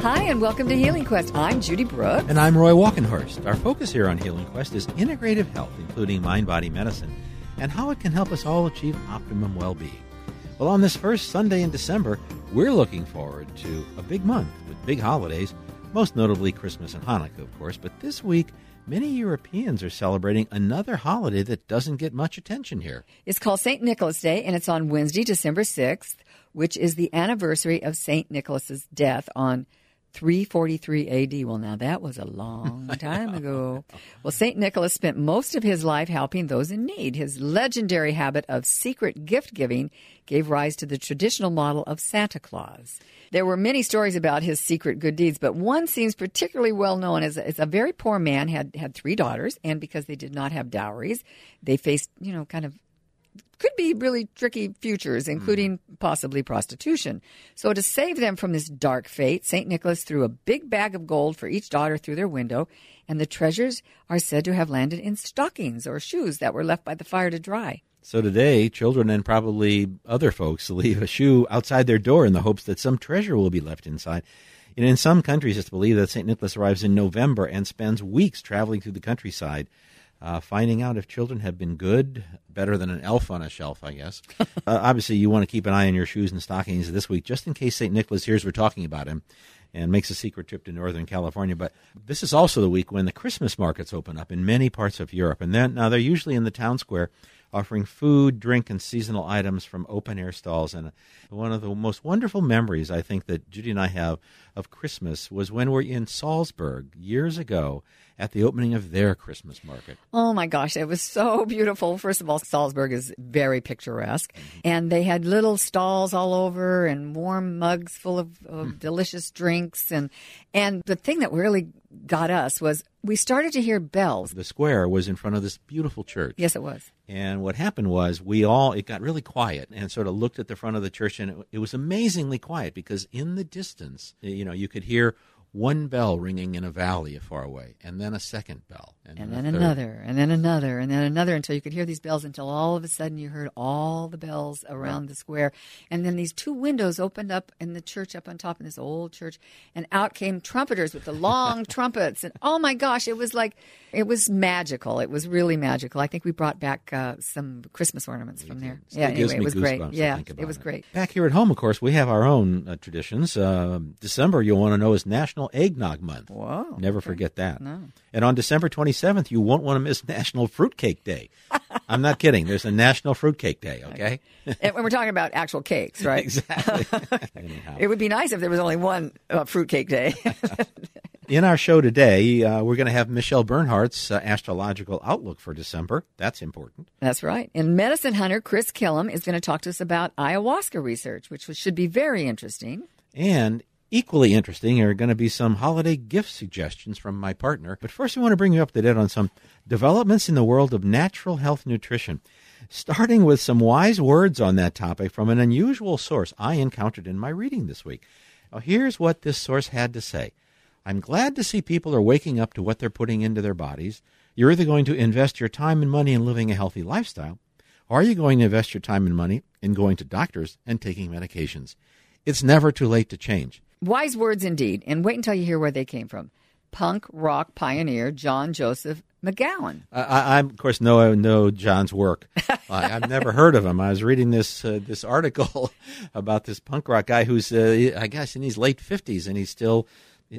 Hi, and welcome to Healing Quest. I'm Judy Brooks. And I'm Roy Walkenhorst. Our focus here on Healing Quest is integrative health, including mind body medicine, and how it can help us all achieve optimum well being. Well, on this first Sunday in December, we're looking forward to a big month with big holidays, most notably Christmas and Hanukkah, of course. But this week, many Europeans are celebrating another holiday that doesn't get much attention here. It's called St. Nicholas Day, and it's on Wednesday, December 6th, which is the anniversary of St. Nicholas's death on 343 AD. Well, now that was a long time ago. Well, St. Nicholas spent most of his life helping those in need. His legendary habit of secret gift giving gave rise to the traditional model of Santa Claus. There were many stories about his secret good deeds, but one seems particularly well known as, as a very poor man had had three daughters, and because they did not have dowries, they faced you know kind of could be really tricky futures, including mm. possibly prostitution. So, to save them from this dark fate, St. Nicholas threw a big bag of gold for each daughter through their window, and the treasures are said to have landed in stockings or shoes that were left by the fire to dry. So today, children and probably other folks leave a shoe outside their door in the hopes that some treasure will be left inside. And in some countries, it's believed that St. Nicholas arrives in November and spends weeks traveling through the countryside uh, finding out if children have been good, better than an elf on a shelf, I guess. uh, obviously, you want to keep an eye on your shoes and stockings this week, just in case St. Nicholas hears we're talking about him and makes a secret trip to Northern California. But this is also the week when the Christmas markets open up in many parts of Europe. And then now they're usually in the town square offering food, drink, and seasonal items from open air stalls. And one of the most wonderful memories I think that Judy and I have of Christmas was when we were in Salzburg years ago at the opening of their Christmas market. Oh my gosh, it was so beautiful. First of all, Salzburg is very picturesque, mm-hmm. and they had little stalls all over and warm mugs full of, of mm. delicious drinks. And and the thing that really got us was we started to hear bells. The square was in front of this beautiful church. Yes, it was. And what happened was we all, it got really quiet and sort of looked at the front of the church, and it, it was amazingly quiet because in the distance, you know, you could hear one bell ringing in a valley far away, and then a second bell, and, and then, then another, and then another, and then another, until you could hear these bells until all of a sudden you heard all the bells around right. the square, and then these two windows opened up in the church up on top in this old church, and out came trumpeters with the long trumpets, and oh my gosh, it was like it was magical. It was really magical. I think we brought back uh, some Christmas ornaments from there. yeah, anyway, it was great. Yeah, it was it. great. Back here at home, of course, we have our own uh, traditions. Uh, December, you'll want to know, is National Eggnog Month. Whoa! Never okay. forget that. No. And on December 27th, you won't want to miss National Fruitcake Day. I'm not kidding. There's a National Fruitcake Day, okay? and when we're talking about actual cakes, right? exactly. it would be nice if there was only one uh, Fruitcake Day. In our show today, uh, we're going to have Michelle Bernhardt's uh, astrological outlook for December. That's important. That's right. And medicine hunter Chris Kilham is going to talk to us about ayahuasca research, which should be very interesting. And equally interesting are going to be some holiday gift suggestions from my partner. But first, I want to bring you up to date on some developments in the world of natural health nutrition, starting with some wise words on that topic from an unusual source I encountered in my reading this week. Now, here's what this source had to say. I'm glad to see people are waking up to what they're putting into their bodies. You're either going to invest your time and money in living a healthy lifestyle, or are you going to invest your time and money in going to doctors and taking medications? It's never too late to change. Wise words indeed, and wait until you hear where they came from. Punk rock pioneer John Joseph McGowan. I, I of course know know John's work. I've never heard of him. I was reading this uh, this article about this punk rock guy who's uh, I guess in his late fifties and he's still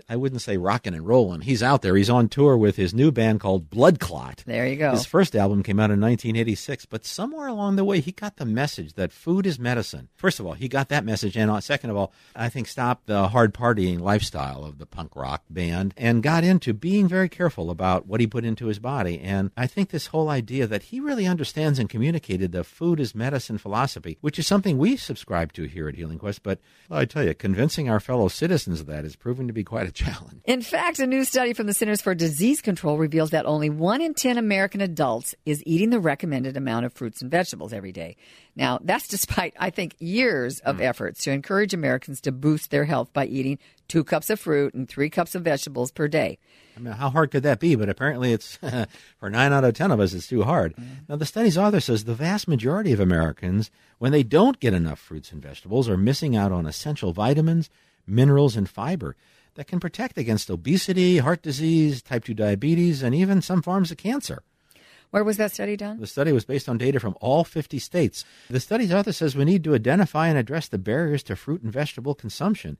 I wouldn't say rocking and rolling. He's out there. He's on tour with his new band called Blood Clot. There you go. His first album came out in 1986, but somewhere along the way, he got the message that food is medicine. First of all, he got that message, and uh, second of all, I think stopped the hard partying lifestyle of the punk rock band and got into being very careful about what he put into his body. And I think this whole idea that he really understands and communicated the food is medicine philosophy, which is something we subscribe to here at Healing Quest. But I tell you, convincing our fellow citizens of that is proving to be quite quite a challenge. In fact, a new study from the Centers for Disease Control reveals that only one in 10 American adults is eating the recommended amount of fruits and vegetables every day. Now, that's despite, I think, years of mm. efforts to encourage Americans to boost their health by eating two cups of fruit and three cups of vegetables per day. I mean, how hard could that be? But apparently, it's for nine out of ten of us, it's too hard. Mm. Now, the study's author says the vast majority of Americans, when they don't get enough fruits and vegetables, are missing out on essential vitamins, minerals, and fiber that can protect against obesity, heart disease, type 2 diabetes, and even some forms of cancer. Where was that study done? The study was based on data from all 50 states. The study's author says we need to identify and address the barriers to fruit and vegetable consumption,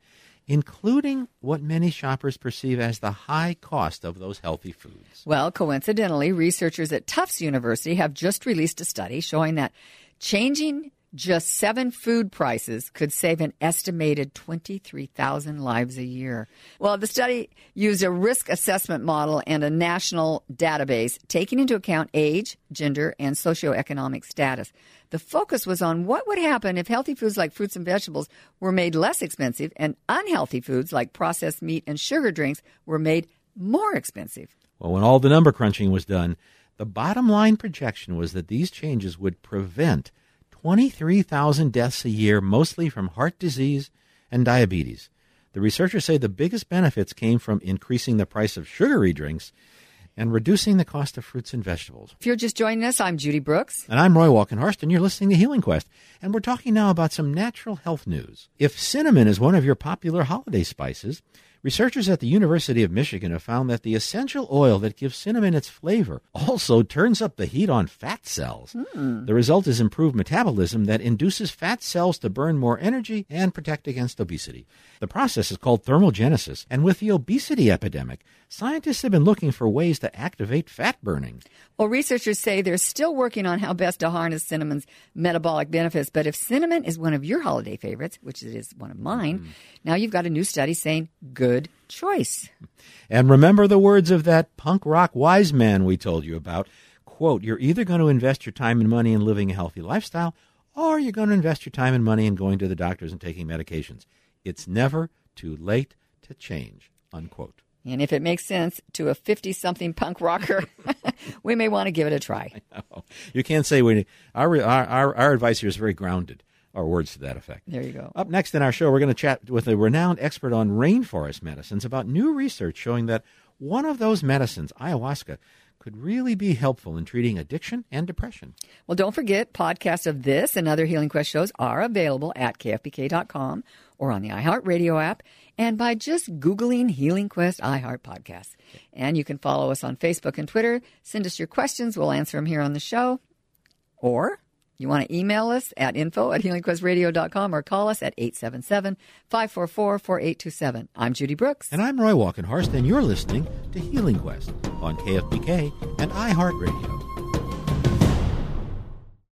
including what many shoppers perceive as the high cost of those healthy foods. Well, coincidentally, researchers at Tufts University have just released a study showing that changing just seven food prices could save an estimated 23,000 lives a year. Well, the study used a risk assessment model and a national database, taking into account age, gender, and socioeconomic status. The focus was on what would happen if healthy foods like fruits and vegetables were made less expensive and unhealthy foods like processed meat and sugar drinks were made more expensive. Well, when all the number crunching was done, the bottom line projection was that these changes would prevent 23,000 deaths a year, mostly from heart disease and diabetes. The researchers say the biggest benefits came from increasing the price of sugary drinks and reducing the cost of fruits and vegetables. If you're just joining us, I'm Judy Brooks. And I'm Roy Walkenhorst, and you're listening to Healing Quest. And we're talking now about some natural health news. If cinnamon is one of your popular holiday spices, Researchers at the University of Michigan have found that the essential oil that gives cinnamon its flavor also turns up the heat on fat cells. Mm. The result is improved metabolism that induces fat cells to burn more energy and protect against obesity. The process is called thermogenesis, and with the obesity epidemic, scientists have been looking for ways to activate fat burning. Well, researchers say they're still working on how best to harness cinnamon's metabolic benefits, but if cinnamon is one of your holiday favorites, which it is one of mine, mm. now you've got a new study saying good choice. And remember the words of that punk rock wise man we told you about. Quote, you're either going to invest your time and money in living a healthy lifestyle, or you're going to invest your time and money in going to the doctors and taking medications. It's never too late to change. Unquote. And if it makes sense to a 50 something punk rocker, we may want to give it a try. You can't say we, our, our, our advice here is very grounded, or words to that effect. There you go. Up next in our show, we're going to chat with a renowned expert on rainforest medicines about new research showing that one of those medicines, ayahuasca, could really be helpful in treating addiction and depression. Well, don't forget, podcasts of this and other Healing Quest shows are available at kfbk.com or on the iHeartRadio app and by just Googling Healing Quest iHeart Podcast. And you can follow us on Facebook and Twitter. Send us your questions. We'll answer them here on the show. Or you want to email us at info at healingquestradio.com or call us at 877 544 4827. I'm Judy Brooks. And I'm Roy Walkenhorst, and you're listening to Healing Quest on KFBK and iHeartRadio.